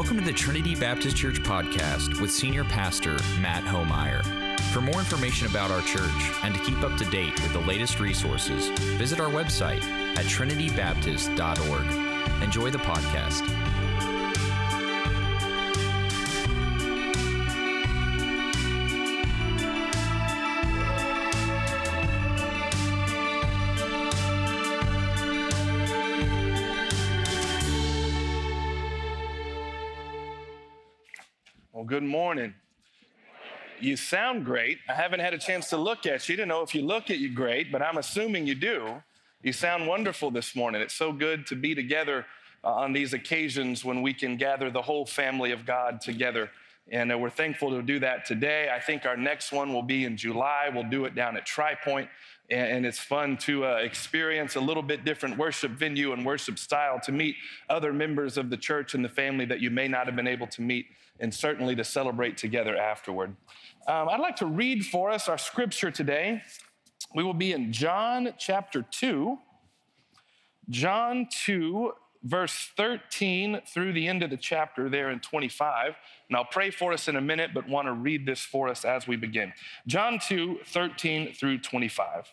Welcome to the Trinity Baptist Church podcast with Senior Pastor Matt Homeyer. For more information about our church and to keep up to date with the latest resources, visit our website at trinitybaptist.org. Enjoy the podcast. Morning. You sound great. I haven't had a chance to look at you to know if you look at you great, but I'm assuming you do. You sound wonderful this morning. It's so good to be together uh, on these occasions when we can gather the whole family of God together. And uh, we're thankful to do that today. I think our next one will be in July. We'll do it down at Tri Point and it's fun to uh, experience a little bit different worship venue and worship style to meet other members of the church and the family that you may not have been able to meet and certainly to celebrate together afterward. Um, i'd like to read for us our scripture today. We will be in john chapter 2 john 2 verse 13 through the end of the chapter there in 25 and i'll pray for us in a minute but want to read this for us as we begin. John 2 13 through 25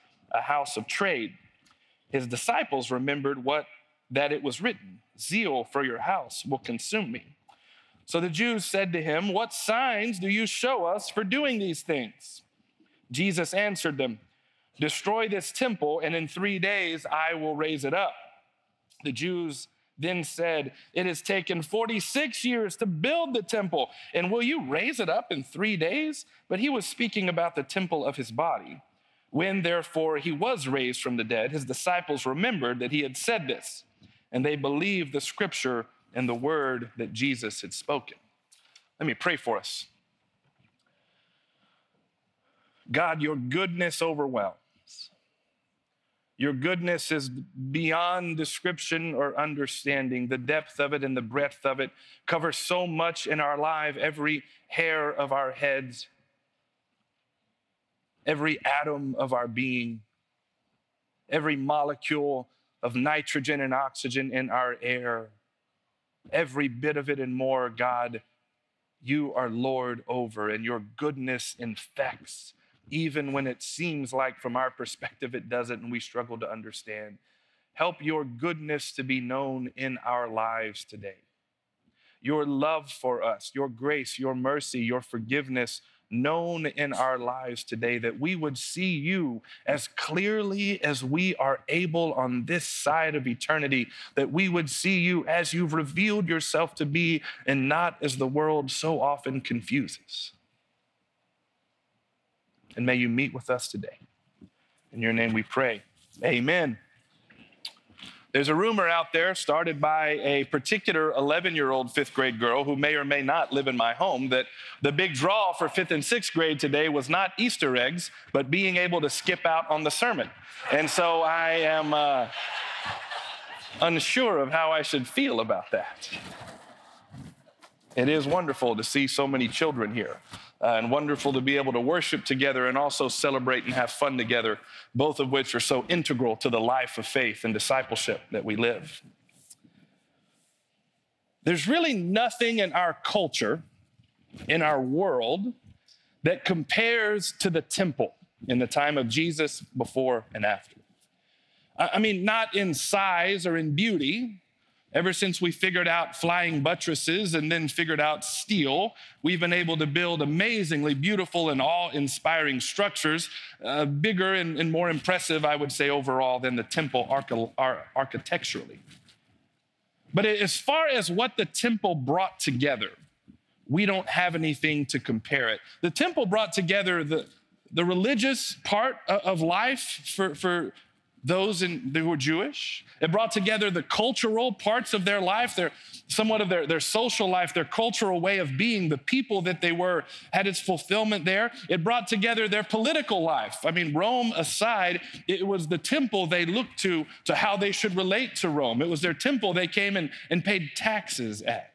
a house of trade. His disciples remembered what that it was written, zeal for your house will consume me. So the Jews said to him, What signs do you show us for doing these things? Jesus answered them, Destroy this temple, and in three days I will raise it up. The Jews then said, It has taken 46 years to build the temple, and will you raise it up in three days? But he was speaking about the temple of his body. When therefore he was raised from the dead, his disciples remembered that he had said this, and they believed the scripture and the word that Jesus had spoken. Let me pray for us. God, your goodness overwhelms. Your goodness is beyond description or understanding. The depth of it and the breadth of it covers so much in our life, every hair of our heads every atom of our being, every molecule of nitrogen and oxygen in our air, every bit of it and more, God, you are Lord over, and your goodness infects, even when it seems like from our perspective it doesn't and we struggle to understand. Help your goodness to be known in our lives today. Your love for us, your grace, your mercy, your forgiveness, known in our lives today, that we would see you as clearly as we are able on this side of eternity, that we would see you as you've revealed yourself to be and not as the world so often confuses. And may you meet with us today. In your name we pray. Amen. There's a rumor out there started by a particular 11 year old fifth grade girl who may or may not live in my home that the big draw for fifth and sixth grade today was not Easter eggs, but being able to skip out on the sermon. And so I am uh, unsure of how I should feel about that. It is wonderful to see so many children here uh, and wonderful to be able to worship together and also celebrate and have fun together, both of which are so integral to the life of faith and discipleship that we live. There's really nothing in our culture, in our world, that compares to the temple in the time of Jesus before and after. I mean, not in size or in beauty, Ever since we figured out flying buttresses and then figured out steel, we've been able to build amazingly beautiful and awe inspiring structures, uh, bigger and, and, more impressive, I would say, overall than the temple architecturally. But as far as what the temple brought together, we don't have anything to compare it. The temple brought together the, the religious part of life for, for those in, who were Jewish. It brought together the cultural parts of their life, their somewhat of their, their social life, their cultural way of being, the people that they were had its fulfillment there. It brought together their political life. I mean, Rome aside, it was the temple they looked to to how they should relate to Rome. It was their temple they came and, and paid taxes at.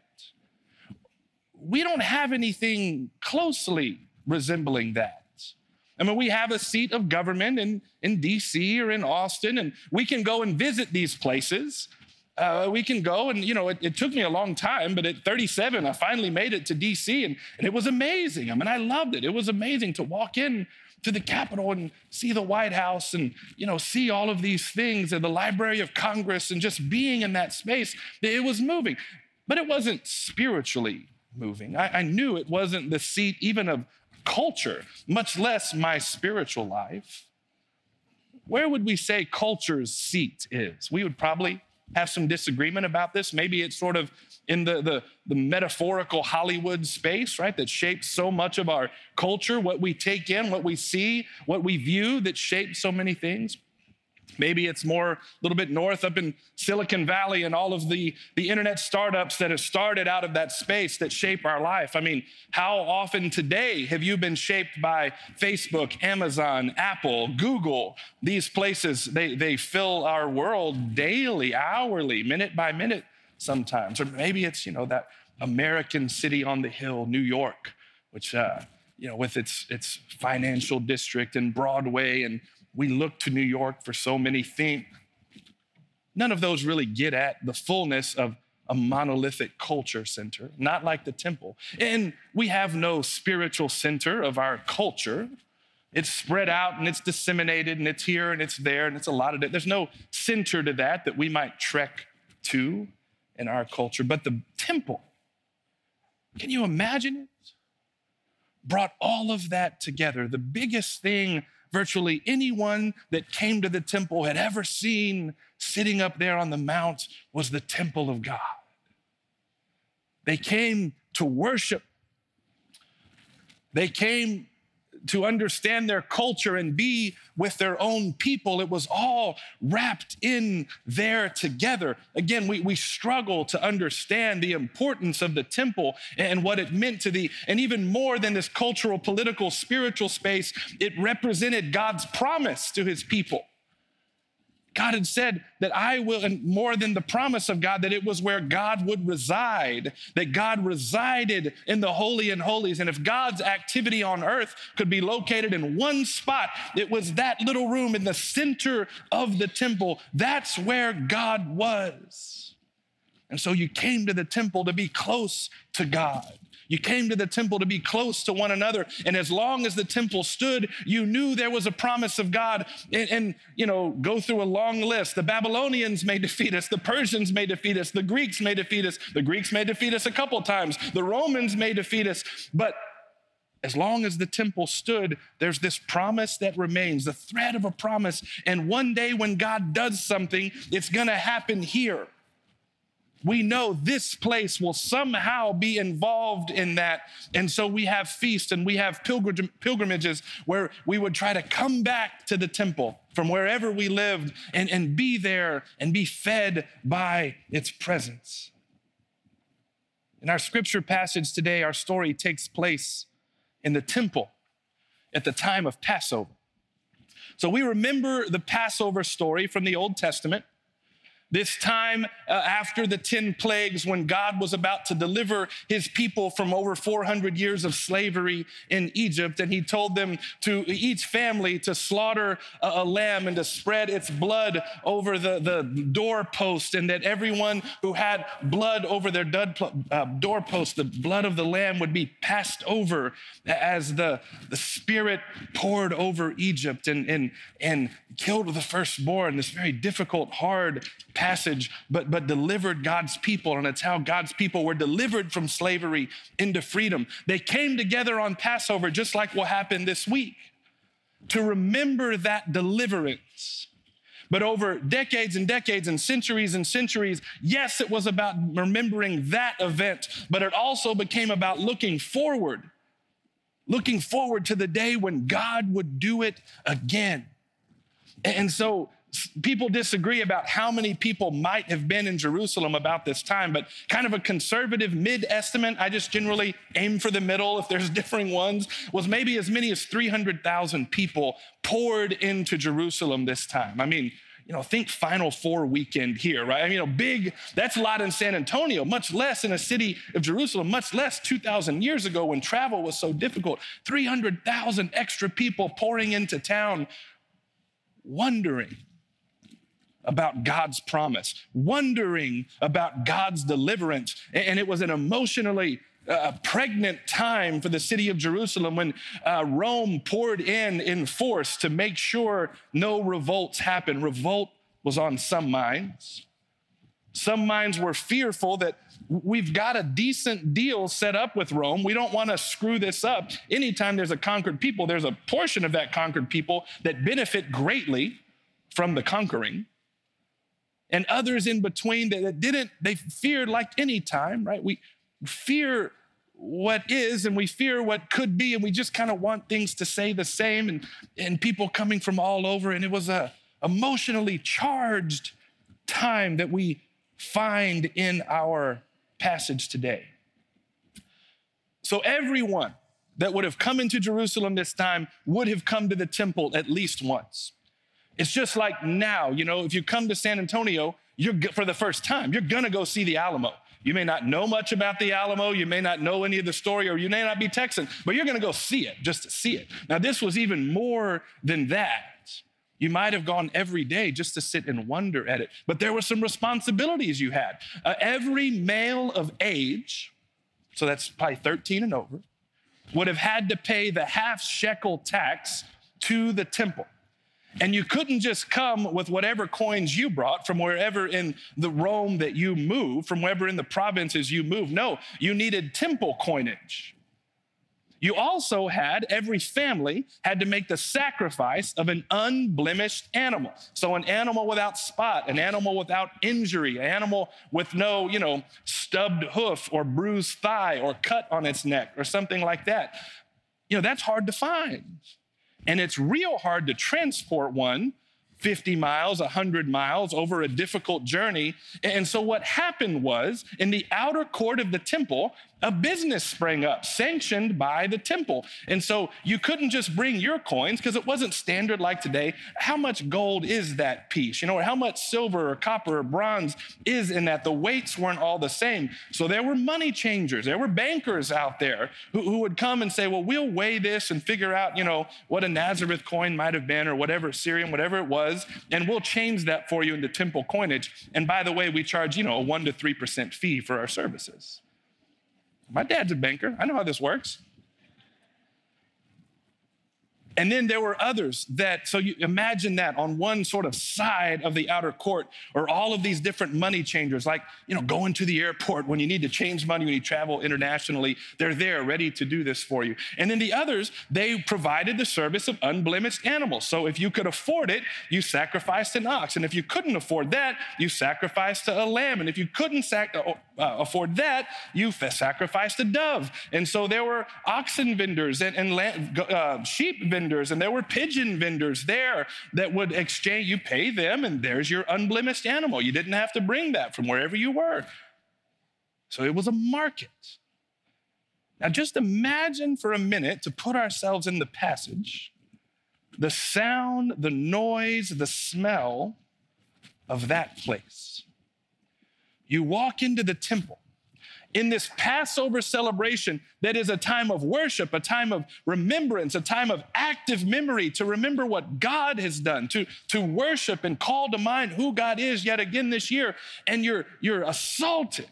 We don't have anything closely resembling that. I mean, we have a seat of government in, in DC or in Austin, and we can go and visit these places. Uh, we can go and, you know, it, it, took me a long time, but at 37, I finally made it to DC, and, and it was amazing. I mean, I loved it. It was amazing to walk in to the Capitol and see the White House and, you know, see all of these things and the Library of Congress and just being in that space. It was moving, but it wasn't spiritually moving. I, I knew it wasn't the seat even of, culture, much less my spiritual life, where would we say culture's seat is? We would probably have some disagreement about this. Maybe it's sort of in the, the, the, metaphorical Hollywood space, right, that shapes so much of our culture, what we take in, what we see, what we view, that shapes so many things. Maybe it's more a little bit north up in Silicon Valley and all of the, the internet startups that have started out of that space that shape our life. I mean, how often today have you been shaped by Facebook, Amazon, Apple, Google? These places, they, they fill our world daily, hourly, minute by minute sometimes. Or maybe it's, you know, that American city on the hill, New York, which, uh, you know, with its, its financial district and Broadway and we look to New York for so many things. None of those really get at the fullness of a monolithic culture center, not like the temple. And we have no spiritual center of our culture. It's spread out and it's disseminated and it's here and it's there and it's a lot of it. There's no center to that that we might trek to in our culture. But the temple, can you imagine it? Brought all of that together. The biggest thing virtually anyone that came to the temple had ever seen sitting up there on the mount was the temple of God. They came to worship. They came to understand their culture and be with their own people. It was all wrapped in there together. Again, we, we struggle to understand the importance of the temple and what it meant to the, and even more than this cultural, political, spiritual space, it represented God's promise to his people. God had said that I will, and more than the promise of God, that it was where God would reside, that God resided in the Holy and Holies. And if God's activity on earth could be located in one spot, it was that little room in the center of the temple. That's where God was. And so you came to the temple to be close to God. You came to the temple to be close to one another. And as long as the temple stood, you knew there was a promise of God. And, and, you know, go through a long list. The Babylonians may defeat us. The Persians may defeat us. The Greeks may defeat us. The Greeks may defeat us a couple times. The Romans may defeat us. But as long as the temple stood, there's this promise that remains, the thread of a promise. And one day when God does something, it's going to happen here we know this place will somehow be involved in that. And so we have feasts and we have pilgrim- pilgrimages where we would try to come back to the temple from wherever we lived and, and be there and be fed by its presence. In our scripture passage today, our story takes place in the temple at the time of Passover. So we remember the Passover story from the Old Testament. This time uh, after the 10 plagues, when God was about to deliver his people from over 400 years of slavery in Egypt, and he told them to each family to slaughter a, a lamb and to spread its blood over the, the doorpost, and that everyone who had blood over their uh, doorpost, the blood of the lamb would be passed over as the, the Spirit poured over Egypt and, and, and killed the firstborn, this very difficult, hard passage, but, but delivered God's people. And it's how God's people were delivered from slavery into freedom. They came together on Passover, just like will happen this week, to remember that deliverance. But over decades and decades and centuries and centuries, yes, it was about remembering that event, but it also became about looking forward, looking forward to the day when God would do it again. And so people disagree about how many people might have been in Jerusalem about this time, but kind of a conservative mid estimate, I just generally aim for the middle if there's differing ones, was maybe as many as 300,000 people poured into Jerusalem this time. I mean, you know, think Final Four weekend here, right? I mean, you know, big, that's a lot in San Antonio, much less in a city of Jerusalem, much less 2,000 years ago when travel was so difficult. 300,000 extra people pouring into town, wondering about God's promise, wondering about God's deliverance. And it was an emotionally uh, pregnant time for the city of Jerusalem when uh, Rome poured in in force to make sure no revolts happened. Revolt was on some minds. Some minds were fearful that we've got a decent deal set up with Rome. We don't want to screw this up. Anytime there's a conquered people, there's a portion of that conquered people that benefit greatly from the conquering. And others in between that didn't, they feared like any time, right? We, fear what is and we fear what could be and we just kind of want things to say the same and, and people coming from all over and it was a emotionally charged time that we find in our passage today so everyone that would have come into jerusalem this time would have come to the temple at least once it's just like now you know if you come to san antonio you're for the first time you're gonna go see the alamo you may not know much about the Alamo, you may not know any of the story, or you may not be Texan, but you're gonna go see it just to see it. Now, this was even more than that. You might have gone every day just to sit and wonder at it, but there were some responsibilities you had. Uh, every male of age, so that's probably 13 and over, would have had to pay the half shekel tax to the temple. And you couldn't just come with whatever coins you brought from wherever in the Rome that you moved, from wherever in the provinces you moved. No, you needed temple coinage. You also had, every family had to make the sacrifice of an unblemished animal. So, an animal without spot, an animal without injury, an animal with no, you know, stubbed hoof or bruised thigh or cut on its neck or something like that. You know, that's hard to find. And it's real hard to transport one 50 miles, 100 miles over a difficult journey. And so, what happened was in the outer court of the temple, a business sprang up sanctioned by the temple. And so you couldn't just bring your coins because it wasn't standard like today. How much gold is that piece? You know, how much silver or copper or bronze is in that? The weights weren't all the same. So there were money changers, there were bankers out there who, who would come and say, well, we'll weigh this and figure out, you know, what a Nazareth coin might have been or whatever, Syrian, whatever it was, and we'll change that for you into temple coinage. And by the way, we charge, you know, a 1% to 3% fee for our services. My dad's a banker. I know how this works. And then there were others that, so you imagine that on one sort of side of the outer court or all of these different money changers, like, you know, going to the airport when you need to change money when you travel internationally, they're there ready to do this for you. And then the others, they provided the service of unblemished animals. So if you could afford it, you sacrificed an ox. And if you couldn't afford that, you sacrificed a lamb. And if you couldn't sac- uh, uh afford that, you sacrificed a dove. And so there were oxen vendors and, and uh, sheep vendors vendors and there were pigeon vendors there that would exchange, you pay them, and there's your unblemished animal. You didn't have to bring that from wherever you were. So it was a market. Now, just imagine for a minute to put ourselves in the passage the sound, the noise, the smell of that place. You walk into the temple in this Passover celebration that is a time of worship, a time of remembrance, a time of active memory to remember what God has done, to, to worship and call to mind who God is yet again this year. And you're, you're assaulted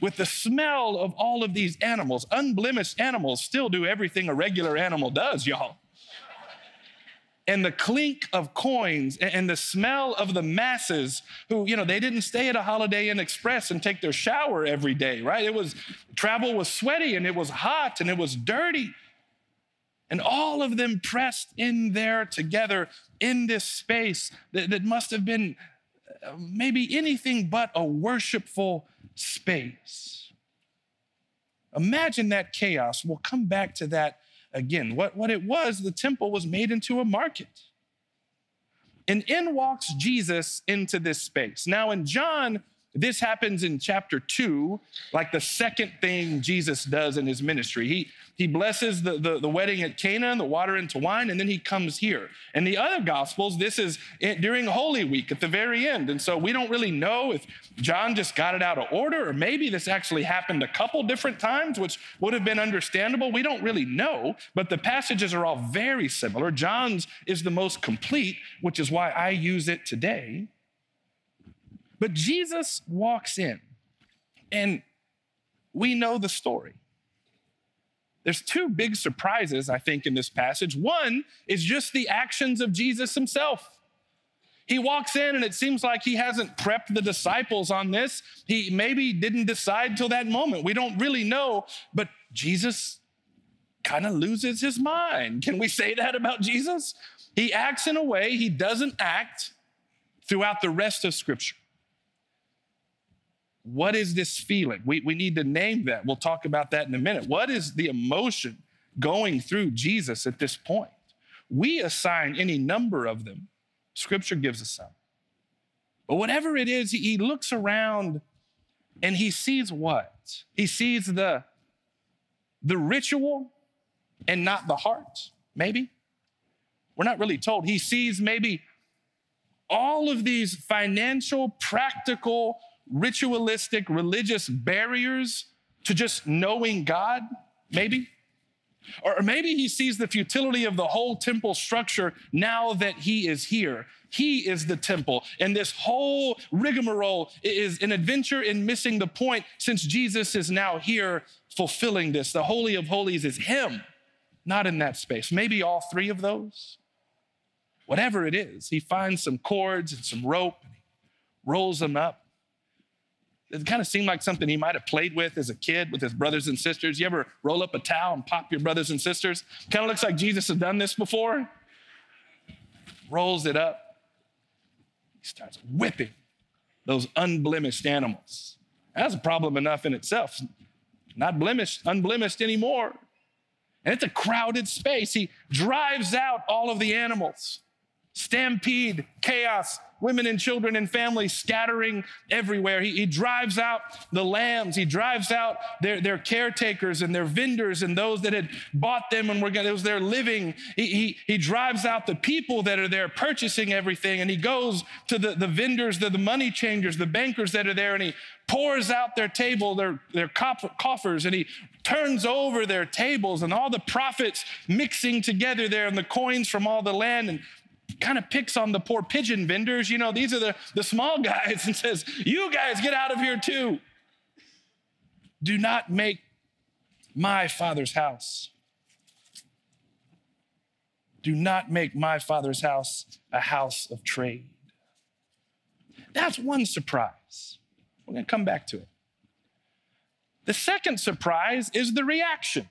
with the smell of all of these animals. Unblemished animals still do everything a regular animal does, y'all and the clink of coins and the smell of the masses who, you know, they didn't stay at a Holiday Inn Express and take their shower every day, right? It was, travel was sweaty and it was hot and it was dirty. And all of them pressed in there together in this space that, that must have been uh, maybe anything but a worshipful space. Imagine that chaos. We'll come back to that again. What, what it was, the temple was made into a market. And in walks Jesus into this space. Now, in John, this happens in chapter two, like the second thing Jesus does in his ministry. He, he blesses the, the, the wedding at Cana and the water into wine, and then he comes here. In the other gospels, this is during Holy Week at the very end. And so we don't really know if John just got it out of order, or maybe this actually happened a couple different times, which would have been understandable. We don't really know, but the passages are all very similar. John's is the most complete, which is why I use it today. But Jesus walks in, and we know the story. There's two big surprises, I think, in this passage. One is just the actions of Jesus himself. He walks in, and it seems like he hasn't prepped the disciples on this. He maybe didn't decide till that moment. We don't really know, but Jesus kind of loses his mind. Can we say that about Jesus? He acts in a way he doesn't act throughout the rest of Scripture. What is this feeling? We, we need to name that. We'll talk about that in a minute. What is the emotion going through Jesus at this point? We assign any number of them. Scripture gives us some. But whatever it is, he, looks around and he sees what? He sees the, the ritual and not the heart, maybe. We're not really told. He sees maybe all of these financial, practical ritualistic, religious barriers to just knowing God, maybe? Or maybe he sees the futility of the whole temple structure now that he is here. He is the temple. And this whole rigmarole is an adventure in missing the point since Jesus is now here fulfilling this. The Holy of Holies is him, not in that space. Maybe all three of those. Whatever it is, he finds some cords and some rope and he rolls them up it kind of seemed like something he might have played with as a kid with his brothers and sisters. You ever roll up a towel and pop your brothers and sisters? Kind of looks like Jesus has done this before. Rolls it up. He starts whipping those unblemished animals. That's a problem enough in itself. Not blemished, unblemished anymore. And it's a crowded space. He drives out all of the animals. Stampede, chaos, women and children and families scattering everywhere. He, he drives out the lambs. He drives out their, their caretakers and their vendors and those that had bought them and were going, it was their living. He, he, he drives out the people that are there purchasing everything. And he goes to the, the vendors, the, the money changers, the bankers that are there, and he pours out their table, their, their coffers, and he turns over their tables and all the profits mixing together there and the coins from all the land and kind of picks on the poor pigeon vendors. You know, these are the, the small guys and says, You guys get out of here too. Do not make my father's house. Do not make my father's house a house of trade. That's one surprise. We're going to come back to it. The second surprise is the reaction.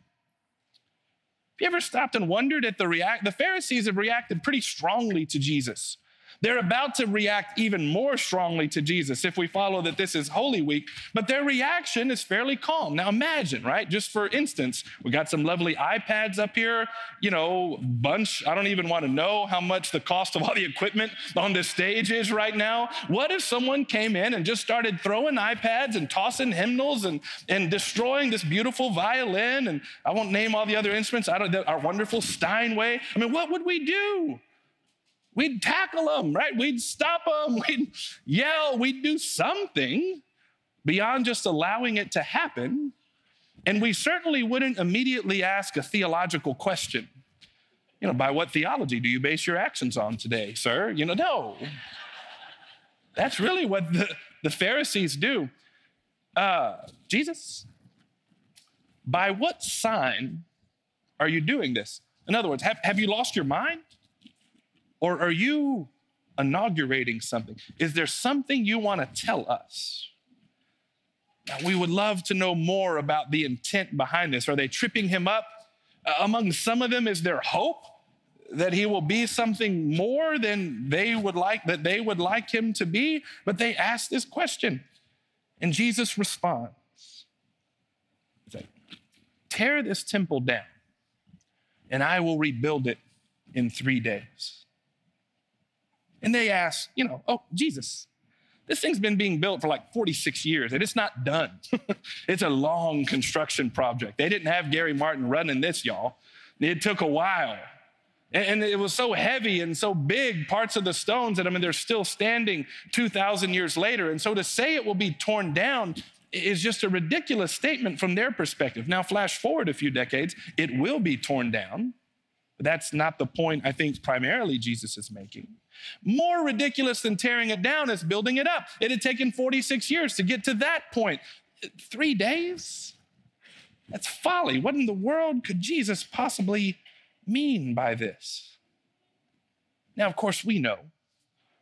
Have you ever stopped and wondered at the react? The Pharisees have reacted pretty strongly to Jesus. They're about to react even more strongly to Jesus if we follow that this is Holy Week, but their reaction is fairly calm. Now imagine, right? Just for instance, we got some lovely iPads up here, you know, bunch. I don't even want to know how much the cost of all the equipment on this stage is right now. What if someone came in and just started throwing iPads and tossing hymnals and, and destroying this beautiful violin? And I won't name all the other instruments, I don't, our wonderful Steinway. I mean, what would we do? We'd tackle them, right? We'd stop them, we'd yell, we'd do something beyond just allowing it to happen. And we certainly wouldn't immediately ask a theological question. You know, by what theology do you base your actions on today, sir? You know, no. That's really what the, the Pharisees do. Uh, Jesus, by what sign are you doing this? In other words, have, have you lost your mind? Or are you inaugurating something? Is there something you want to tell us? Now, we would love to know more about the intent behind this. Are they tripping him up? Uh, among some of them, is there hope that he will be something more than they would like that they would like him to be? But they ask this question, and Jesus responds. Tear this temple down, and I will rebuild it in three days. And they ask, you know, oh, Jesus, this thing's been being built for like 46 years and it's not done. it's a long construction project. They didn't have Gary Martin running this, y'all. It took a while. And it was so heavy and so big, parts of the stones that I mean, they're still standing 2,000 years later. And so to say it will be torn down is just a ridiculous statement from their perspective. Now, flash forward a few decades, it will be torn down. But that's not the point I think primarily Jesus is making. More ridiculous than tearing it down is building it up. It had taken 46 years to get to that point. Three days? That's folly. What in the world could Jesus possibly mean by this? Now, of course, we know.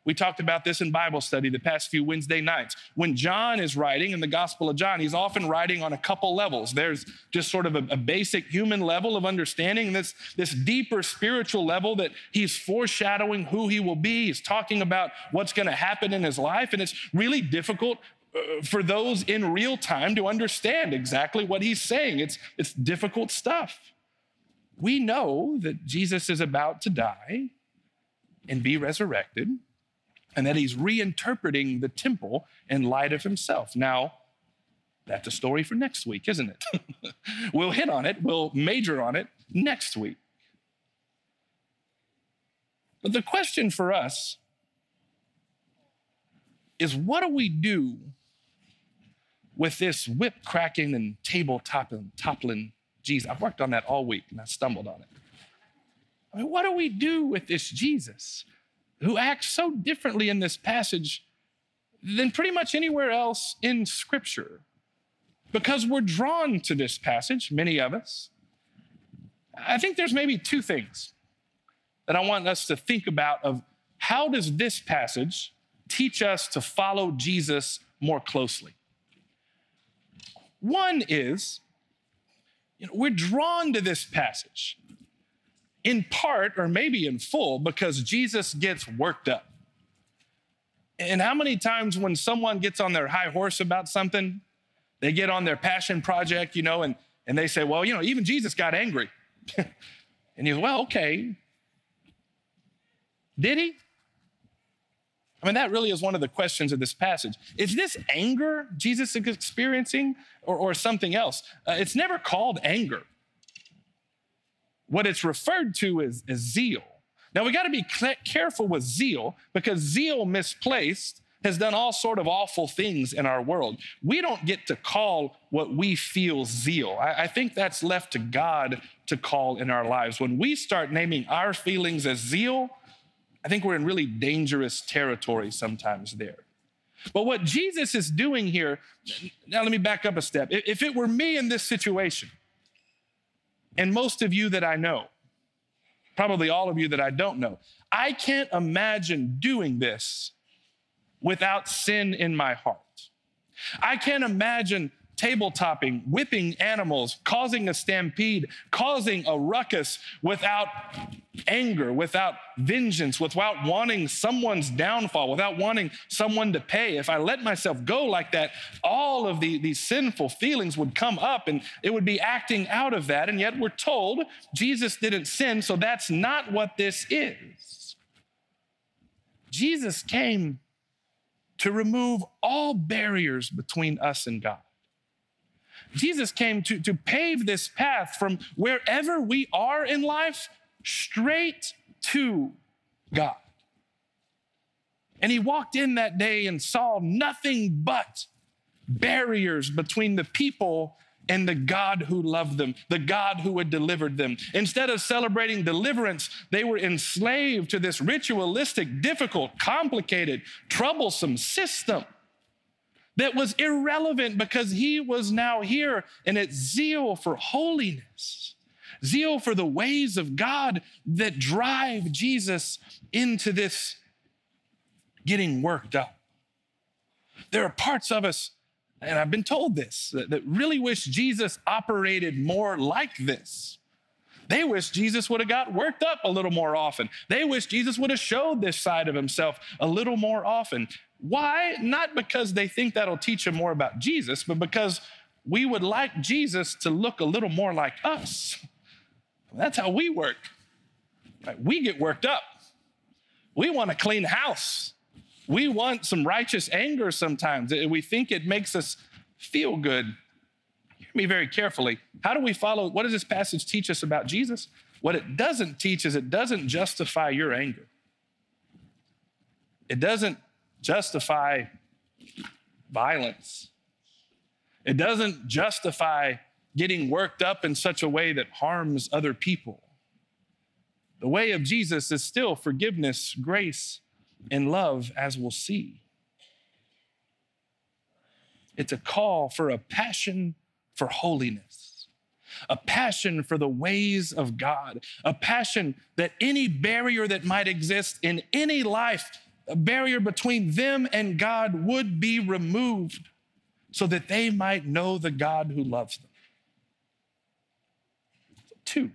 We talked about this in Bible study the past few Wednesday nights. When John is writing in the Gospel of John, he's often writing on a couple levels. There's just sort of a, a, basic human level of understanding, this, this deeper spiritual level that he's foreshadowing who he will be. He's talking about what's going to happen in his life. And it's really difficult uh, for those in real time to understand exactly what he's saying. It's, it's difficult stuff we know that Jesus is about to die and be resurrected, and that he's reinterpreting the temple in light of himself. Now, that's a story for next week, isn't it? we'll hit on it, we'll major on it next week. But the question for us is what do we do with this whip cracking and table toppling, toppling Jesus. I've worked on that all week and I stumbled on it. I mean, what do we do with this Jesus who acts so differently in this passage than pretty much anywhere else in Scripture? Because we're drawn to this passage, many of us. I think there's maybe two things that I want us to think about of how does this passage teach us to follow Jesus more closely? One is you know, we're drawn to this passage in part, or maybe in full, because Jesus gets worked up. And how many times when someone gets on their high horse about something, they get on their passion project, you know, and, and they say, well, you know, even Jesus got angry. and you go, well, okay. Did he? I mean, that really is one of the questions of this passage. Is this anger Jesus is experiencing or, or something else? Uh, it's never called anger. What it's referred to is, is zeal. Now, we got to be careful with zeal because zeal misplaced has done all sort of awful things in our world. We don't get to call what we feel zeal. I, I think that's left to God to call in our lives. When we start naming our feelings as zeal, I think we're in really dangerous territory sometimes there. But what Jesus is doing here, now let me back up a step. If it were me in this situation, and most of you that I know, probably all of you that I don't know, I can't imagine doing this without sin in my heart. I can't imagine table topping, whipping animals, causing a stampede, causing a ruckus without anger, without vengeance, without wanting someone's downfall, without wanting someone to pay. If I let myself go like that, all of the, these sinful feelings would come up and it would be acting out of that. And yet we're told Jesus didn't sin, so that's not what this is. Jesus came to remove all barriers between us and God. Jesus came to, to pave this path from wherever we are in life straight to God. And he walked in that day and saw nothing but barriers between the people and the God who loved them, the God who had delivered them. Instead of celebrating deliverance, they were enslaved to this ritualistic, difficult, complicated, troublesome system that was irrelevant because he was now here and it's zeal for holiness, zeal for the ways of God that drive Jesus into this getting worked up. There are parts of us, and I've been told this, that, that really wish Jesus operated more like this. They wish Jesus would have got worked up a little more often. They wish Jesus would have showed this side of himself a little more often. Why? Not because they think that'll teach them more about Jesus, but because we would like Jesus to look a little more like us. That's how we work. We get worked up. We want a clean house. We want some righteous anger sometimes. We think it makes us feel good. Hear me very carefully. How do we follow? What does this passage teach us about Jesus? What it doesn't teach is it doesn't justify your anger. It doesn't justify violence. It doesn't justify getting worked up in such a way that harms other people. The way of Jesus is still forgiveness, grace, and love, as we'll see. It's a call for a passion for holiness, a passion for the ways of God, a passion that any barrier that might exist in any life, a barrier between them and God, would be removed so that they might know the God who loves them. Two,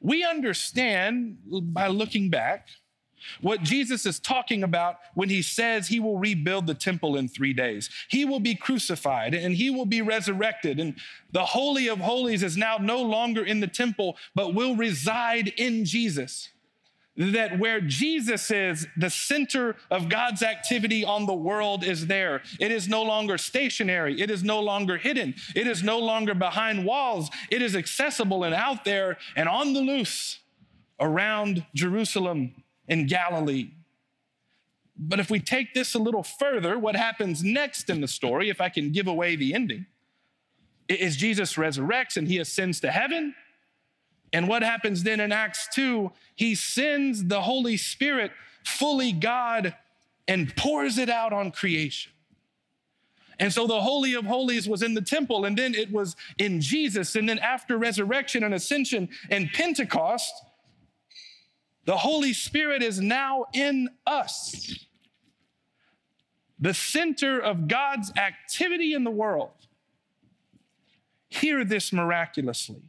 we understand by looking back what Jesus is talking about when he says he will rebuild the temple in three days. He will be crucified and he will be resurrected. And the Holy of Holies is now no longer in the temple, but will reside in Jesus that where Jesus is, the center of God's activity on the world is there. It is no longer stationary. It is no longer hidden. It is no longer behind walls. It is accessible and out there and on the loose around Jerusalem and Galilee. But if we take this a little further, what happens next in the story, if I can give away the ending, is Jesus resurrects and he ascends to heaven. And what happens then in Acts 2? He sends the Holy Spirit, fully God, and pours it out on creation. And so the Holy of Holies was in the temple, and then it was in Jesus. And then after resurrection and ascension and Pentecost, the Holy Spirit is now in us. The center of God's activity in the world. Hear this miraculously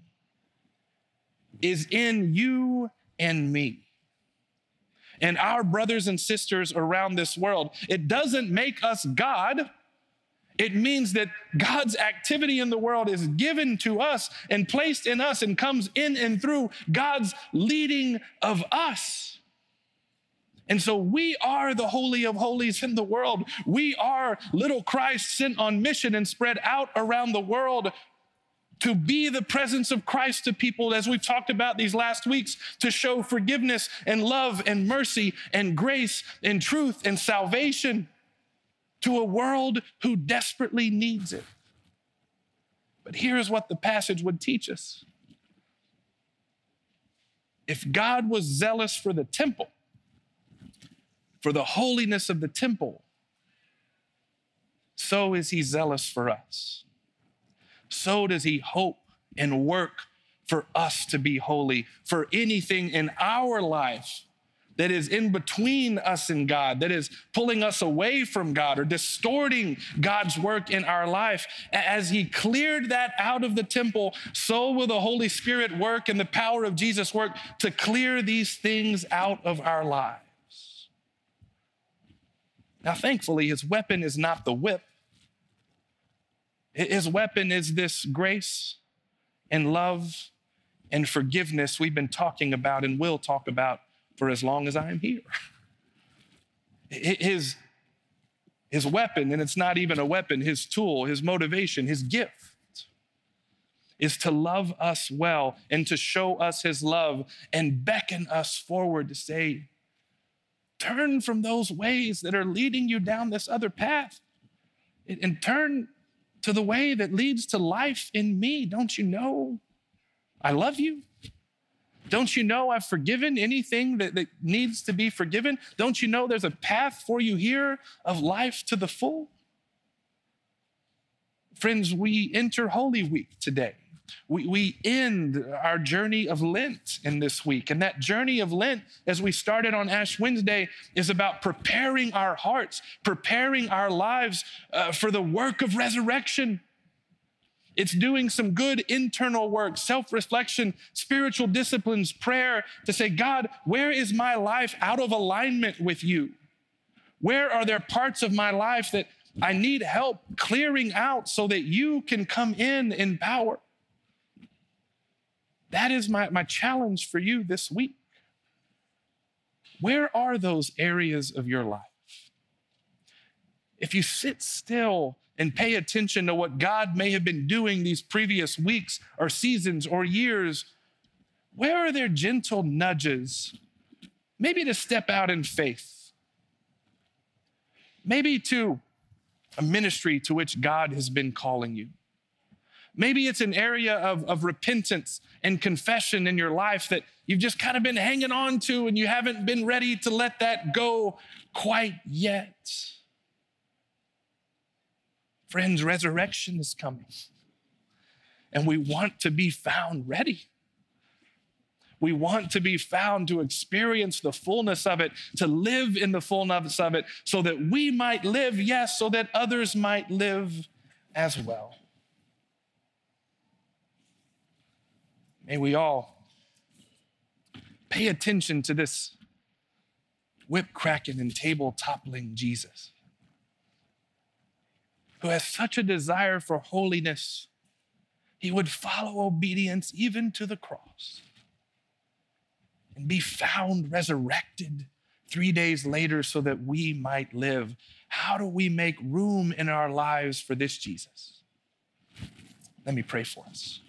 is in you and me and our brothers and sisters around this world. It doesn't make us God. It means that God's activity in the world is given to us and placed in us and comes in and through God's leading of us. And so we are the Holy of Holies in the world. We are little Christ sent on mission and spread out around the world to be the presence of Christ to people, as we've talked about these last weeks, to show forgiveness and love and mercy and grace and truth and salvation to a world who desperately needs it. But here's what the passage would teach us if God was zealous for the temple, for the holiness of the temple, so is he zealous for us so does he hope and work for us to be holy, for anything in our life that is in between us and God, that is pulling us away from God or distorting God's work in our life. As He cleared that out of the temple, so will the Holy Spirit work and the power of Jesus work to clear these things out of our lives. Now, thankfully, His weapon is not the whip, his weapon is this grace and love and forgiveness we've been talking about and will talk about for as long as I am here. His, his weapon, and it's not even a weapon, his tool, his motivation, his gift is to love us well and to show us his love and beckon us forward to say, turn from those ways that are leading you down this other path and turn to the way that leads to life in me. Don't you know I love you? Don't you know I've forgiven anything that, that needs to be forgiven? Don't you know there's a path for you here of life to the full? Friends, we enter Holy Week today. We, we end our journey of Lent in this week. And that journey of Lent, as we started on Ash Wednesday, is about preparing our hearts, preparing our lives uh, for the work of resurrection. It's doing some good internal work, self reflection, spiritual disciplines, prayer to say, God, where is my life out of alignment with you? Where are there parts of my life that I need help clearing out so that you can come in in power? That is my, my challenge for you this week. Where are those areas of your life? If you sit still and pay attention to what God may have been doing these previous weeks or seasons or years, where are there gentle nudges? Maybe to step out in faith, maybe to a ministry to which God has been calling you. Maybe it's an area of, of repentance and confession in your life that you've just kind of been hanging on to and you haven't been ready to let that go quite yet. Friends, resurrection is coming. And we want to be found ready. We want to be found to experience the fullness of it, to live in the fullness of it, so that we might live, yes, so that others might live as well. May we all pay attention to this whip cracking and table toppling Jesus, who has such a desire for holiness, he would follow obedience even to the cross and be found resurrected three days later so that we might live. How do we make room in our lives for this Jesus? Let me pray for us.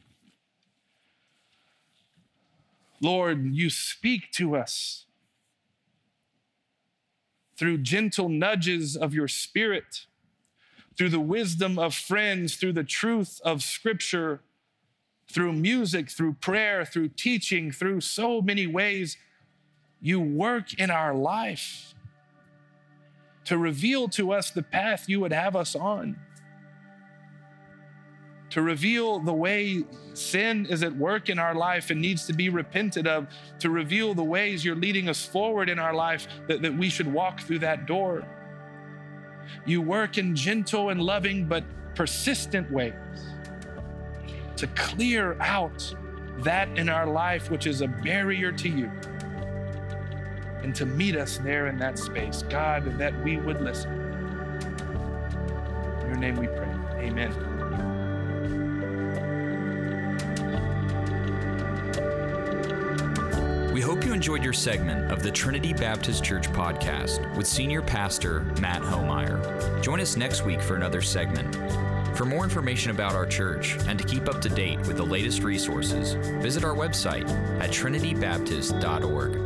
Lord, you speak to us through gentle nudges of your spirit, through the wisdom of friends, through the truth of scripture, through music, through prayer, through teaching, through so many ways. You work in our life to reveal to us the path you would have us on to reveal the way sin is at work in our life and needs to be repented of, to reveal the ways you're leading us forward in our life that, that we should walk through that door. You work in gentle and loving but persistent ways to clear out that in our life which is a barrier to you and to meet us there in that space. God, that we would listen. In your name we pray. Amen. Enjoyed your segment of the Trinity Baptist Church podcast with Senior Pastor Matt Homeyer. Join us next week for another segment. For more information about our church and to keep up to date with the latest resources, visit our website at trinitybaptist.org.